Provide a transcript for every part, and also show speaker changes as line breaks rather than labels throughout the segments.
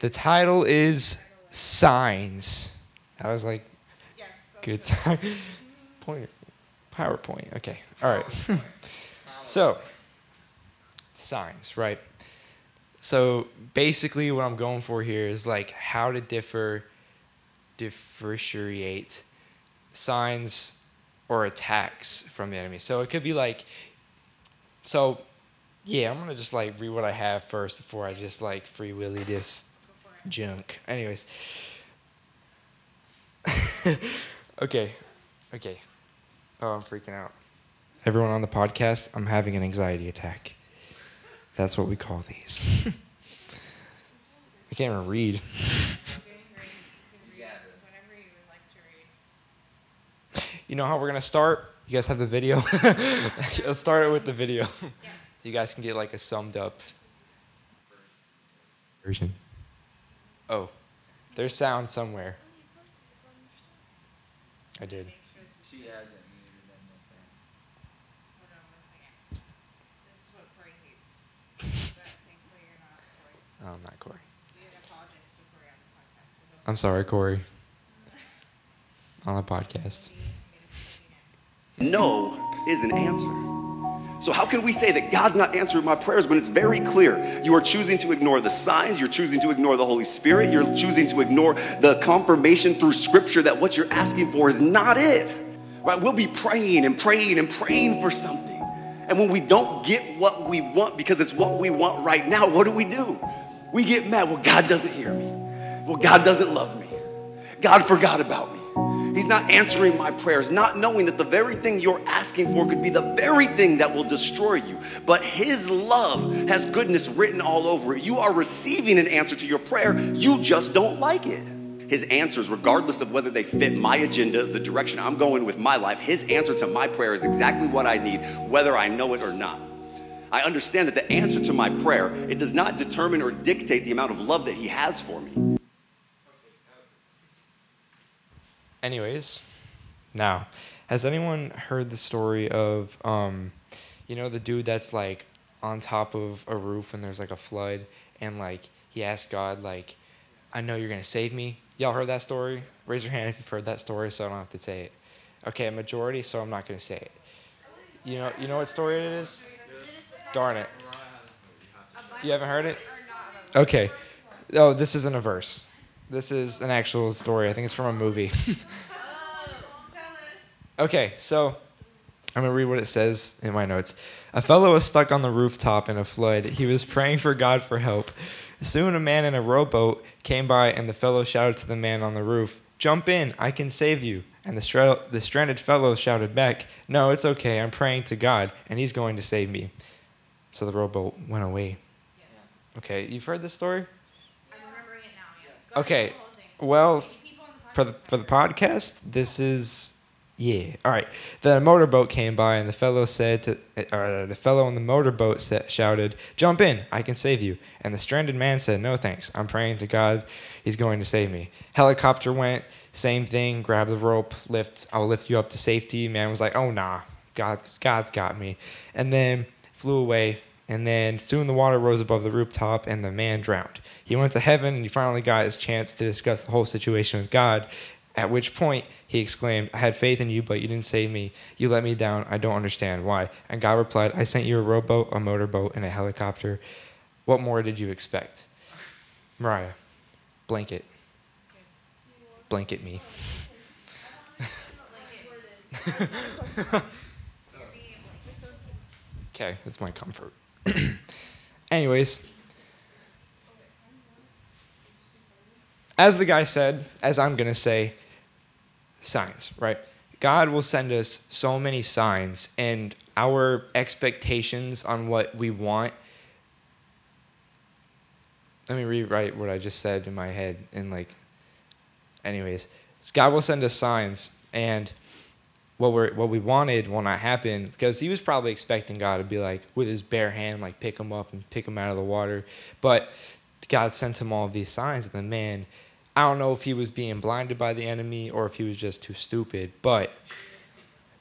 The title is Signs. I was like, good sign. Point. PowerPoint. Okay. All right. so, signs, right? So basically, what I'm going for here is like how to differ, differentiate signs or attacks from the enemy. So it could be like, so yeah, I'm gonna just like read what I have first before I just like free willy this junk. Anyways. okay, okay. Oh, I'm freaking out. Everyone on the podcast, I'm having an anxiety attack. That's what we call these. I can't even read. You know how we're gonna start? You guys have the video. Let's start it with the video, so you guys can get like a summed up version. Oh, there's sound somewhere. I did.
She hasn't muted them
Oh, I'm not Corey. I'm sorry, Corey. On a podcast.
No is an answer. So, how can we say that God's not answering my prayers when it's very clear? You are choosing to ignore the signs, you're choosing to ignore the Holy Spirit, you're choosing to ignore the confirmation through Scripture that what you're asking for is not it. Right? We'll be praying and praying and praying for something. And when we don't get what we want because it's what we want right now, what do we do? We get mad. Well, God doesn't hear me. Well, God doesn't love me. God forgot about me. He's not answering my prayers, not knowing that the very thing you're asking for could be the very thing that will destroy you. But His love has goodness written all over it. You are receiving an answer to your prayer, you just don't like it. His answers, regardless of whether they fit my agenda, the direction I'm going with my life, His answer to my prayer is exactly what I need, whether I know it or not. I understand that the answer to my prayer, it does not determine or dictate the amount of love that He has for me.
Anyways, now, has anyone heard the story of, um, you know, the dude that's like on top of a roof and there's like a flood and like he asked God, like, I know you're going to save me. Y'all heard that story? Raise your hand if you've heard that story so I don't have to say it. Okay, a majority, so I'm not going to say it. You know, you know what story it is? Darn it. You haven't heard it? Okay. Oh, this isn't a verse. This is an actual story. I think it's from a movie. Oh, okay, so I'm going to read what it says in my notes. A fellow was stuck on the rooftop in a flood. He was praying for God for help. Soon a man in a rowboat came by, and the fellow shouted to the man on the roof, Jump in, I can save you. And the, stra- the stranded fellow shouted back, No, it's okay, I'm praying to God, and he's going to save me. So the rowboat went away. Okay, you've heard this story? Okay, well, for the for the podcast, this is yeah. All right. The motorboat came by, and the fellow said to uh, the fellow on the motorboat shouted, "Jump in! I can save you." And the stranded man said, "No thanks. I'm praying to God. He's going to save me." Helicopter went. Same thing. Grab the rope. Lift. I'll lift you up to safety. Man was like, "Oh nah. God, God's got me." And then flew away. And then soon the water rose above the rooftop, and the man drowned. He went to heaven, and he finally got his chance to discuss the whole situation with God. At which point he exclaimed, I had faith in you, but you didn't save me. You let me down. I don't understand why. And God replied, I sent you a rowboat, a motorboat, and a helicopter. What more did you expect? Mariah, blanket. Blanket me. okay, that's my comfort. Anyways, as the guy said, as I'm going to say, signs, right? God will send us so many signs, and our expectations on what we want. Let me rewrite what I just said in my head. And, like, anyways, God will send us signs, and what we what we wanted will not happen because he was probably expecting God to be like with his bare hand, like pick him up and pick him out of the water. But God sent him all these signs, and the man I don't know if he was being blinded by the enemy or if he was just too stupid, but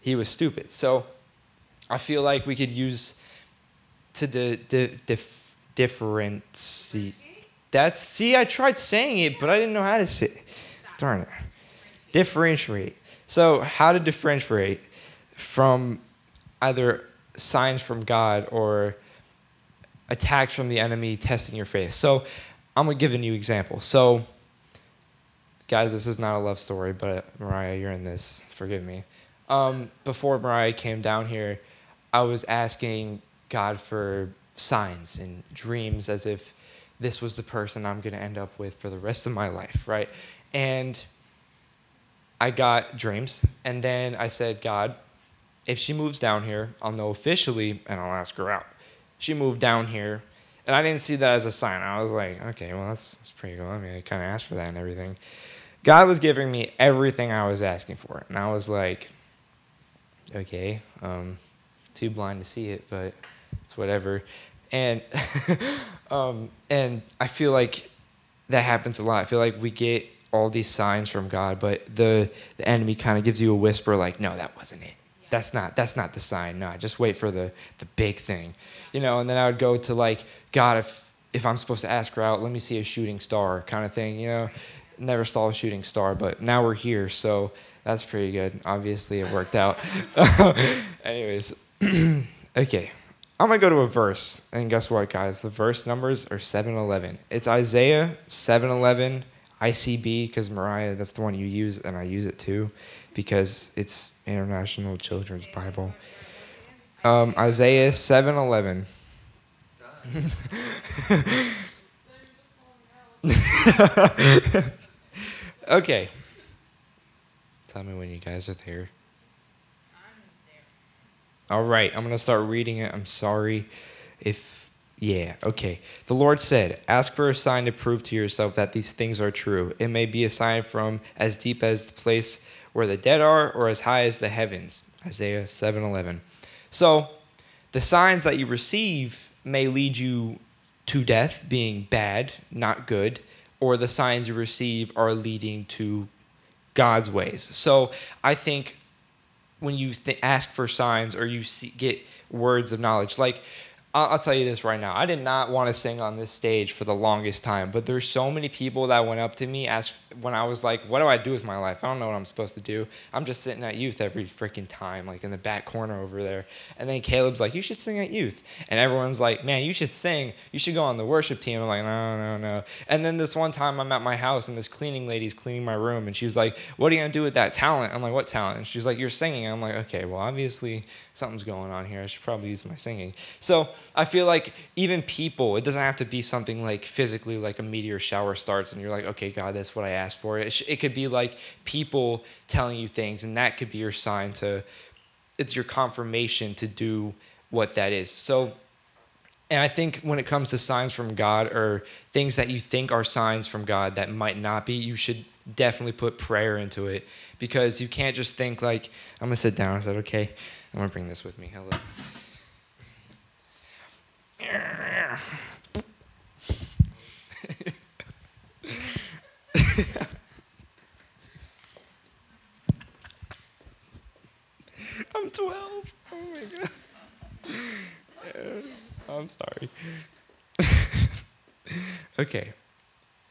he was stupid. So I feel like we could use to di- di- dif-. That's see, I tried saying it, but I didn't know how to say. It. Darn it. Differentiate. So, how to differentiate from either signs from God or attacks from the enemy testing your faith. So, I'm gonna give a new example. So, guys, this is not a love story, but Mariah, you're in this. Forgive me. Um, before Mariah came down here, I was asking God for signs and dreams as if this was the person I'm going to end up with for the rest of my life, right? And I got dreams. And then I said, God, if she moves down here, I'll know officially and I'll ask her out. She moved down here. And I didn't see that as a sign. I was like, okay, well, that's, that's pretty cool. I mean, I kind of asked for that and everything. God was giving me everything I was asking for. And I was like, okay, um, too blind to see it, but it's whatever. And um, and I feel like that happens a lot. I feel like we get all these signs from God, but the the enemy kind of gives you a whisper like, "No, that wasn't it. That's not that's not the sign. No, just wait for the the big thing." You know, and then I would go to like, "God, if if I'm supposed to ask her out, let me see a shooting star," kind of thing, you know. Never saw a shooting star, but now we're here, so that's pretty good. Obviously, it worked out. Anyways, okay. I'm going to go to a verse. And guess what, guys? The verse numbers are 711. It's Isaiah 711 ICB, because Mariah, that's the one you use, and I use it too, because it's International Children's Bible. Um, Isaiah 711. okay. Tell me when you guys are there. All right, I'm going to start reading it. I'm sorry if, yeah, okay. The Lord said, Ask for a sign to prove to yourself that these things are true. It may be a sign from as deep as the place where the dead are or as high as the heavens. Isaiah 7:11. So, the signs that you receive may lead you to death, being bad, not good, or the signs you receive are leading to God's ways. So, I think when you th- ask for signs or you see, get words of knowledge. Like, I'll, tell you this right now. I did not want to sing on this stage for the longest time, but there's so many people that went up to me ask when I was like, "What do I do with my life? I don't know what I'm supposed to do. I'm just sitting at youth every freaking time, like in the back corner over there." And then Caleb's like, "You should sing at youth," and everyone's like, "Man, you should sing. You should go on the worship team." I'm like, "No, no, no." And then this one time, I'm at my house and this cleaning lady's cleaning my room, and she was like, "What are you gonna do with that talent?" I'm like, "What talent?" And she's like, "You're singing." I'm like, "Okay, well, obviously." something's going on here. I should probably use my singing. So I feel like even people, it doesn't have to be something like physically, like a meteor shower starts and you're like, okay, God, that's what I asked for. It, sh- it could be like people telling you things, and that could be your sign to, it's your confirmation to do what that is. So, and I think when it comes to signs from God or things that you think are signs from God that might not be, you should definitely put prayer into it because you can't just think like, I'm gonna sit down. Is that okay? I'm gonna bring this with me. Hello. I'm 12. Oh my god. I'm sorry. okay.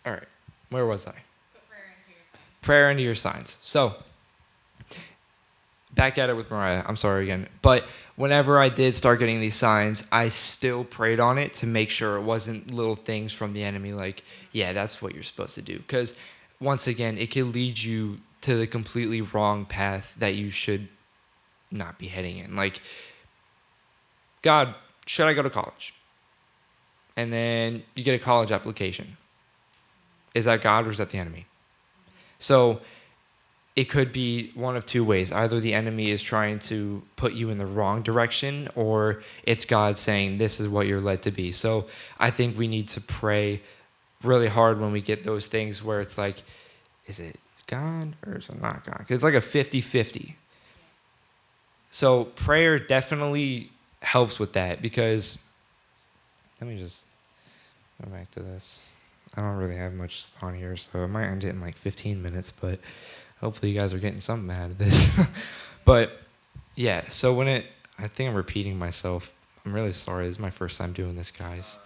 All right. Where was I? Prayer into your signs. So, back at it with Mariah. I'm sorry again. But whenever I did start getting these signs, I still prayed on it to make sure it wasn't little things from the enemy like, yeah, that's what you're supposed to do. Because once again, it could lead you to the completely wrong path that you should not be heading in. Like, God, should I go to college? And then you get a college application. Is that God or is that the enemy? So, it could be one of two ways. Either the enemy is trying to put you in the wrong direction, or it's God saying, This is what you're led to be. So I think we need to pray really hard when we get those things where it's like, Is it God or is it not God? Because it's like a 50 50. So prayer definitely helps with that because, let me just go back to this. I don't really have much on here, so I might end it in like 15 minutes, but hopefully you guys are getting something out of this. but yeah, so when it, I think I'm repeating myself. I'm really sorry. This is my first time doing this, guys.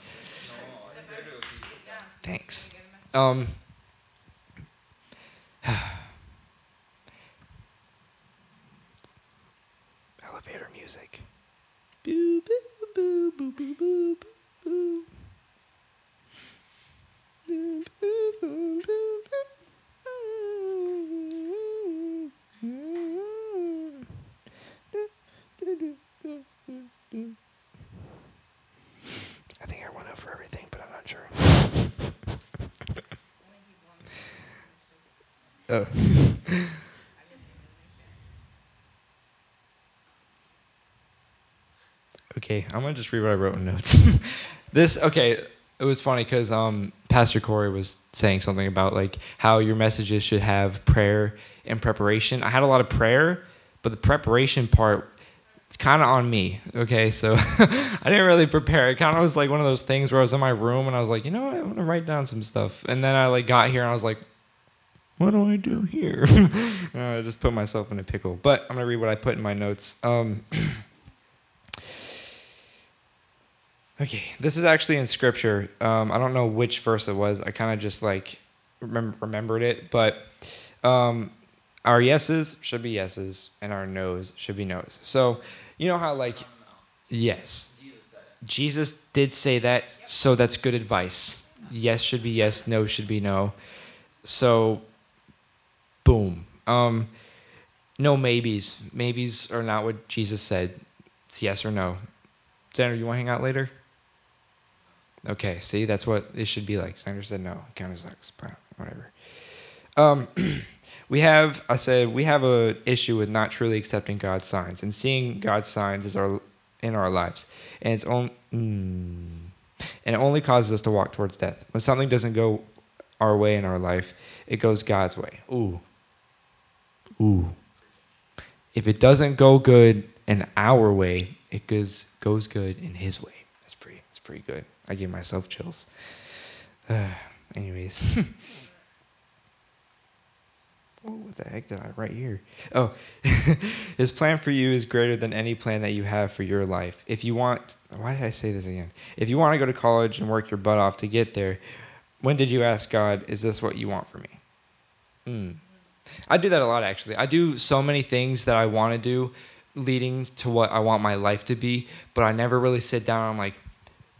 Thanks. Um, elevator music. Boo, boo, boo, boo, boo, boo, boo. Boo, boo, boo, boo, boo. I think I went over everything, but I'm not sure. oh. okay, I'm gonna just read what I wrote in notes. this okay. It was funny because um, Pastor Corey was saying something about like how your messages should have prayer and preparation. I had a lot of prayer, but the preparation part it's kind of on me. Okay, so I didn't really prepare. It kind of was like one of those things where I was in my room and I was like, you know what, I want to write down some stuff. And then I like got here and I was like, what do I do here? I just put myself in a pickle. But I'm gonna read what I put in my notes. Um, okay, this is actually in scripture. Um, I don't know which verse it was. I kind of just like remember, remembered it, but. Um, our yeses should be yeses and our no's should be no's. So you know how, like, yes, Jesus did say that, so that's good advice. Yes should be yes, no should be no. So, boom. Um, no maybes. Maybes are not what Jesus said. It's yes or no. Xander, you want to hang out later? Okay, see, that's what it should be like. Sanders said no. Kind of sucks, but whatever. Um, we have i said we have a issue with not truly accepting god's signs and seeing god's signs is our in our lives and it's only mm, and it only causes us to walk towards death when something doesn't go our way in our life it goes god's way ooh ooh if it doesn't go good in our way it goes goes good in his way that's pretty that's pretty good i give myself chills uh, anyways what the heck did I write here? Oh, his plan for you is greater than any plan that you have for your life. If you want, why did I say this again? If you want to go to college and work your butt off to get there, when did you ask God, is this what you want for me? Mm. I do that a lot, actually. I do so many things that I want to do leading to what I want my life to be, but I never really sit down and I'm like,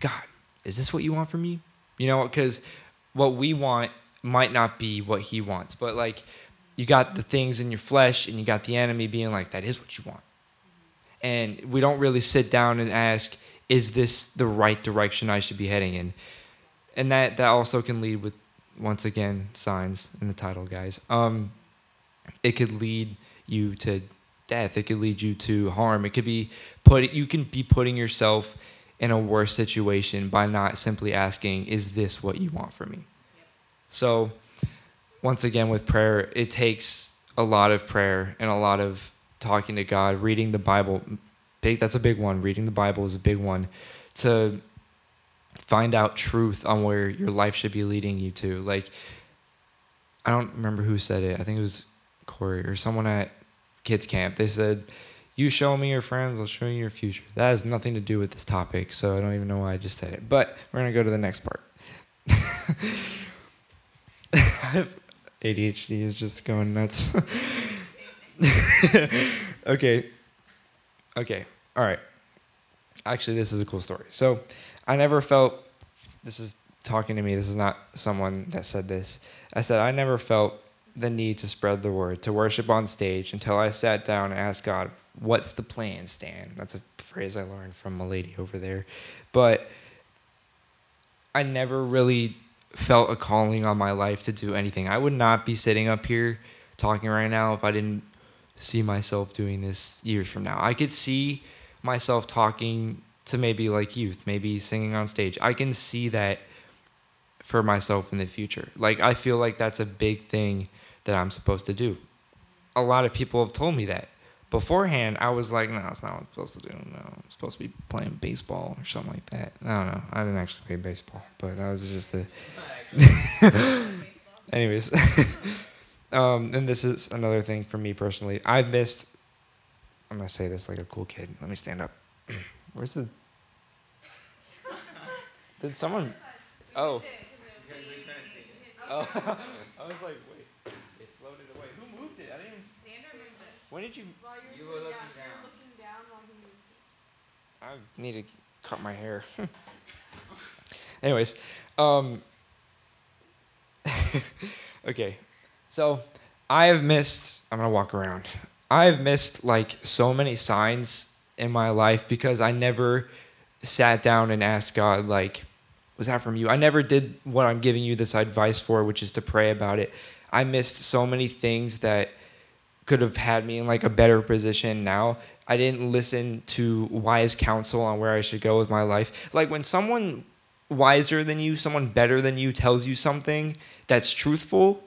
God, is this what you want from me? You know, because what we want might not be what he wants, but like, you got the things in your flesh and you got the enemy being like, that is what you want. And we don't really sit down and ask, is this the right direction I should be heading in? And that, that also can lead with, once again, signs in the title, guys. Um, it could lead you to death. It could lead you to harm. It could be put, you can be putting yourself in a worse situation by not simply asking, is this what you want for me? So, once again with prayer, it takes a lot of prayer and a lot of talking to God, reading the Bible. Big that's a big one. Reading the Bible is a big one to find out truth on where your life should be leading you to. Like I don't remember who said it. I think it was Corey or someone at kids camp. They said, "You show me your friends, I'll show you your future." That has nothing to do with this topic, so I don't even know why I just said it. But we're gonna go to the next part. ADHD is just going nuts. okay. Okay. All right. Actually, this is a cool story. So, I never felt this is talking to me. This is not someone that said this. I said I never felt the need to spread the word, to worship on stage until I sat down and asked God, "What's the plan, Stan?" That's a phrase I learned from a lady over there. But I never really felt a calling on my life to do anything. I would not be sitting up here talking right now if I didn't see myself doing this years from now. I could see myself talking to maybe like youth, maybe singing on stage. I can see that for myself in the future. Like I feel like that's a big thing that I'm supposed to do. A lot of people have told me that. Beforehand, I was like, no, that's not what I'm supposed to do. No, I'm supposed to be playing baseball or something like that. I don't know. I didn't actually play baseball, but that was just a. Anyways, um, and this is another thing for me personally. I've missed. I'm gonna say this like a cool kid. Let me stand up. Where's the? Did someone? Oh. Oh, I was like, wait, it floated away. Who moved it? I didn't even. s-
Xander moved it.
When did you?
While you
You
were
were
sitting down,
looking
so you're
down.
looking down while he moved.
I need to cut my hair. Anyways, um, okay, so I have missed. I'm gonna walk around. I have missed like so many signs in my life because I never sat down and asked God like, was that from you? I never did what I'm giving you this advice for, which is to pray about it. I missed so many things that could have had me in like a better position now. I didn't listen to wise counsel on where I should go with my life. Like when someone wiser than you, someone better than you tells you something that's truthful,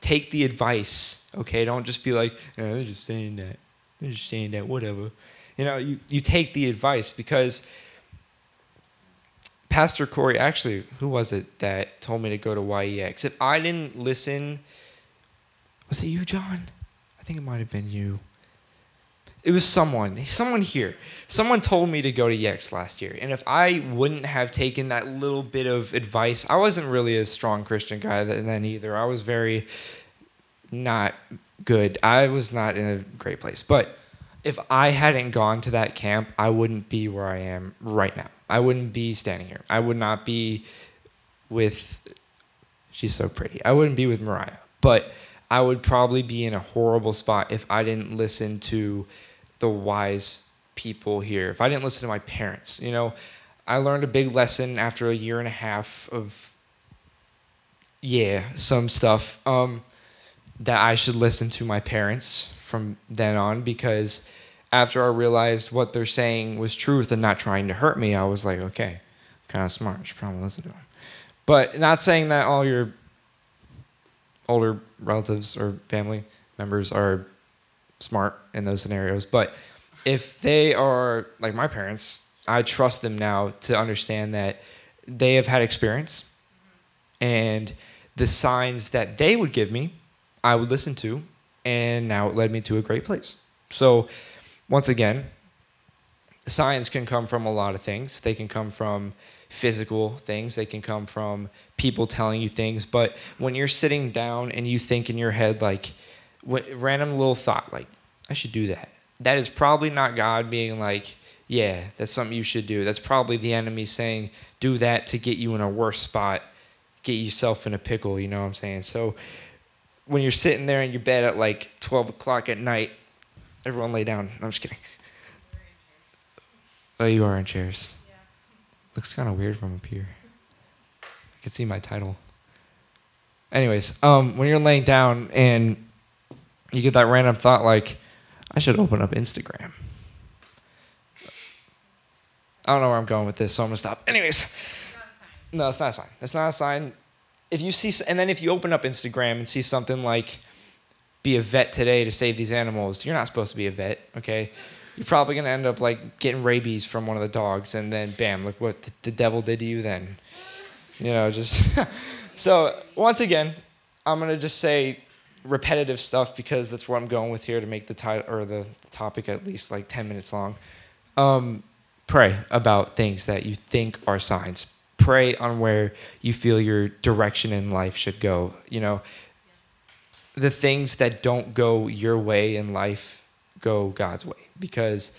take the advice. Okay, don't just be like, oh, they're just saying that. They're just saying that, whatever. You know, you, you take the advice because Pastor Corey, actually, who was it that told me to go to YEX? If I didn't listen, was it you, John? I think it might have been you. It was someone, someone here. Someone told me to go to YEX last year. And if I wouldn't have taken that little bit of advice, I wasn't really a strong Christian guy then either. I was very not good. I was not in a great place. But if I hadn't gone to that camp, I wouldn't be where I am right now. I wouldn't be standing here. I would not be with, she's so pretty. I wouldn't be with Mariah. But I would probably be in a horrible spot if I didn't listen to the wise people here. If I didn't listen to my parents, you know, I learned a big lesson after a year and a half of, yeah, some stuff. Um, that I should listen to my parents from then on because after I realized what they're saying was truth and not trying to hurt me, I was like, okay, kind of smart. I should probably listen to them. But not saying that all your older relatives or family members are smart in those scenarios, but if they are like my parents, I trust them now to understand that they have had experience and the signs that they would give me I would listen to, and now it led me to a great place. So, once again, signs can come from a lot of things. They can come from physical things, they can come from people telling you things. But when you're sitting down and you think in your head, like, what, random little thought, like, I should do that, that is probably not God being like, yeah, that's something you should do. That's probably the enemy saying, do that to get you in a worse spot, get yourself in a pickle, you know what I'm saying? So, when you're sitting there in your bed at like 12 o'clock at night, everyone lay down. I'm just kidding. Oh, you are in chairs. Looks kind of weird from up here. I can see my title. Anyways, um, when you're laying down and you get that random thought like, I should open up Instagram. I don't know where I'm going with this, so I'm gonna stop. Anyways, no, it's not a sign. It's not a sign. If you see, and then if you open up Instagram and see something like, "Be a vet today to save these animals," you're not supposed to be a vet, okay? You're probably gonna end up like getting rabies from one of the dogs, and then bam, look what the, the devil did to you. Then, you know, just so once again, I'm gonna just say repetitive stuff because that's where I'm going with here to make the title or the, the topic at least like 10 minutes long. Um, pray about things that you think are signs. Pray on where you feel your direction in life should go. You know, the things that don't go your way in life go God's way because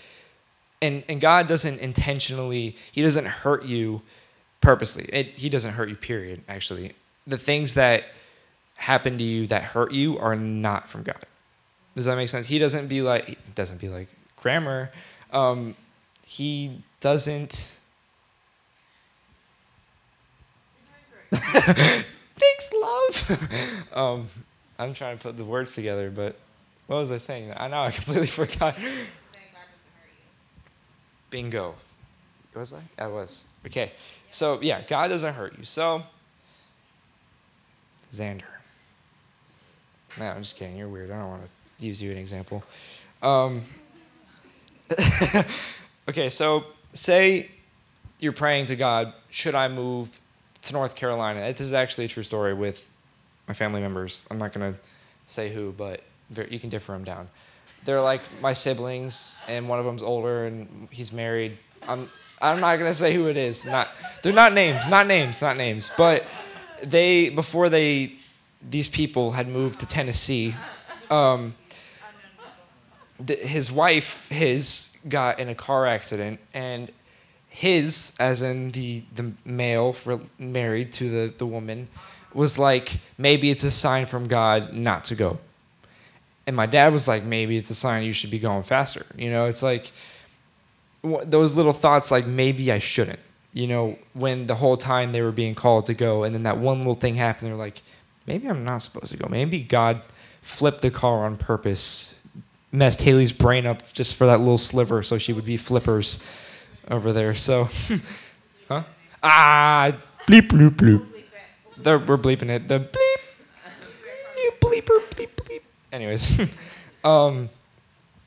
and and God doesn't intentionally he doesn't hurt you purposely. It, he doesn't hurt you period actually. The things that happen to you that hurt you are not from God. Does that make sense? He doesn't be like he doesn't be like grammar. Um, he doesn't
You're doing great.
Thanks, love. um, I'm trying to put the words together, but what was I saying? I know I completely forgot.
Thank God doesn't hurt you.
Bingo. Was I? I was. Okay. So yeah, God doesn't hurt you. So Xander. No, I'm just kidding. You're weird. I don't want to use you an example. Um, okay, so say you're praying to God, should I move to North Carolina? This is actually a true story with my family members. I'm not to say who, but you can differ them down. They're like my siblings, and one of them's older, and he's married. I'm, I'm not to say who it is. Not, they're not names, not names, not names. But they, before they these people had moved to Tennessee. Um, his wife, his, got in a car accident, and his, as in the the male re- married to the the woman, was like maybe it's a sign from God not to go. And my dad was like maybe it's a sign you should be going faster. You know, it's like those little thoughts like maybe I shouldn't. You know, when the whole time they were being called to go, and then that one little thing happened, they're like, maybe I'm not supposed to go. Maybe God flipped the car on purpose, messed Haley's brain up just for that little sliver, so she would be flippers over there. So, huh? Ah, bleep bloop bloop. We're bleeping it. The bleep. You bleeper bleep bleep. Anyways, um,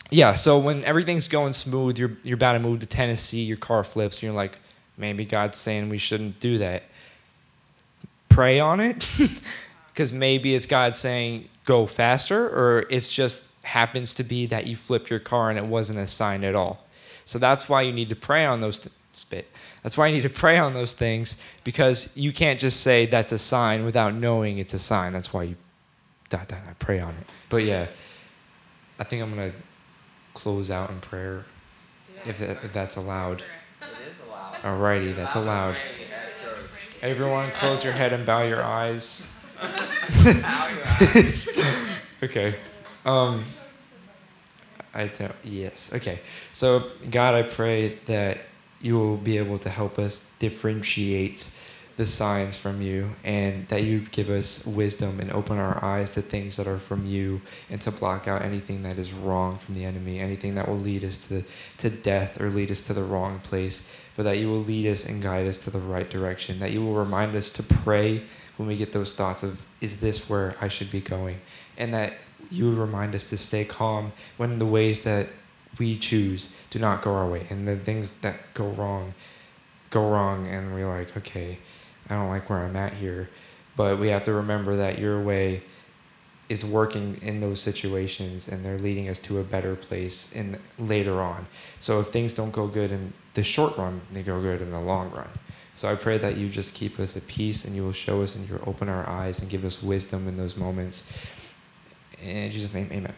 yeah. So when everything's going smooth, you're you're about to move to Tennessee. Your car flips. And you're like, maybe God's saying we shouldn't do that. Pray on it, because maybe it's God saying go faster, or it's just happens to be that you flipped your car and it wasn't a sign at all. So that's why you need to pray on those th- spit. That's why I need to pray on those things because you can't just say that's a sign without knowing it's a sign. That's why you dot, pray on it. But yeah, I think I'm gonna close out in prayer if, that, if that's allowed. Alrighty, that's allowed. Everyone, close your head and bow your eyes.
Bow your eyes.
okay. Um, I don't. Yes. Okay. So, God, I pray that you will be able to help us differentiate the signs from you, and that you give us wisdom and open our eyes to things that are from you, and to block out anything that is wrong from the enemy, anything that will lead us to to death or lead us to the wrong place, but that you will lead us and guide us to the right direction. That you will remind us to pray when we get those thoughts of, "Is this where I should be going?" and that you would remind us to stay calm when the ways that we choose do not go our way. And the things that go wrong go wrong and we're like okay i don't like where i'm at here. But we have to remember that your way is working in those situations and they're leading us to a better place in later on. So if things don't go good in the short run they go good in the long run. So i pray that you just keep us at peace and you will show us and you will open our eyes and give us wisdom in those moments. In Jesus' name, amen.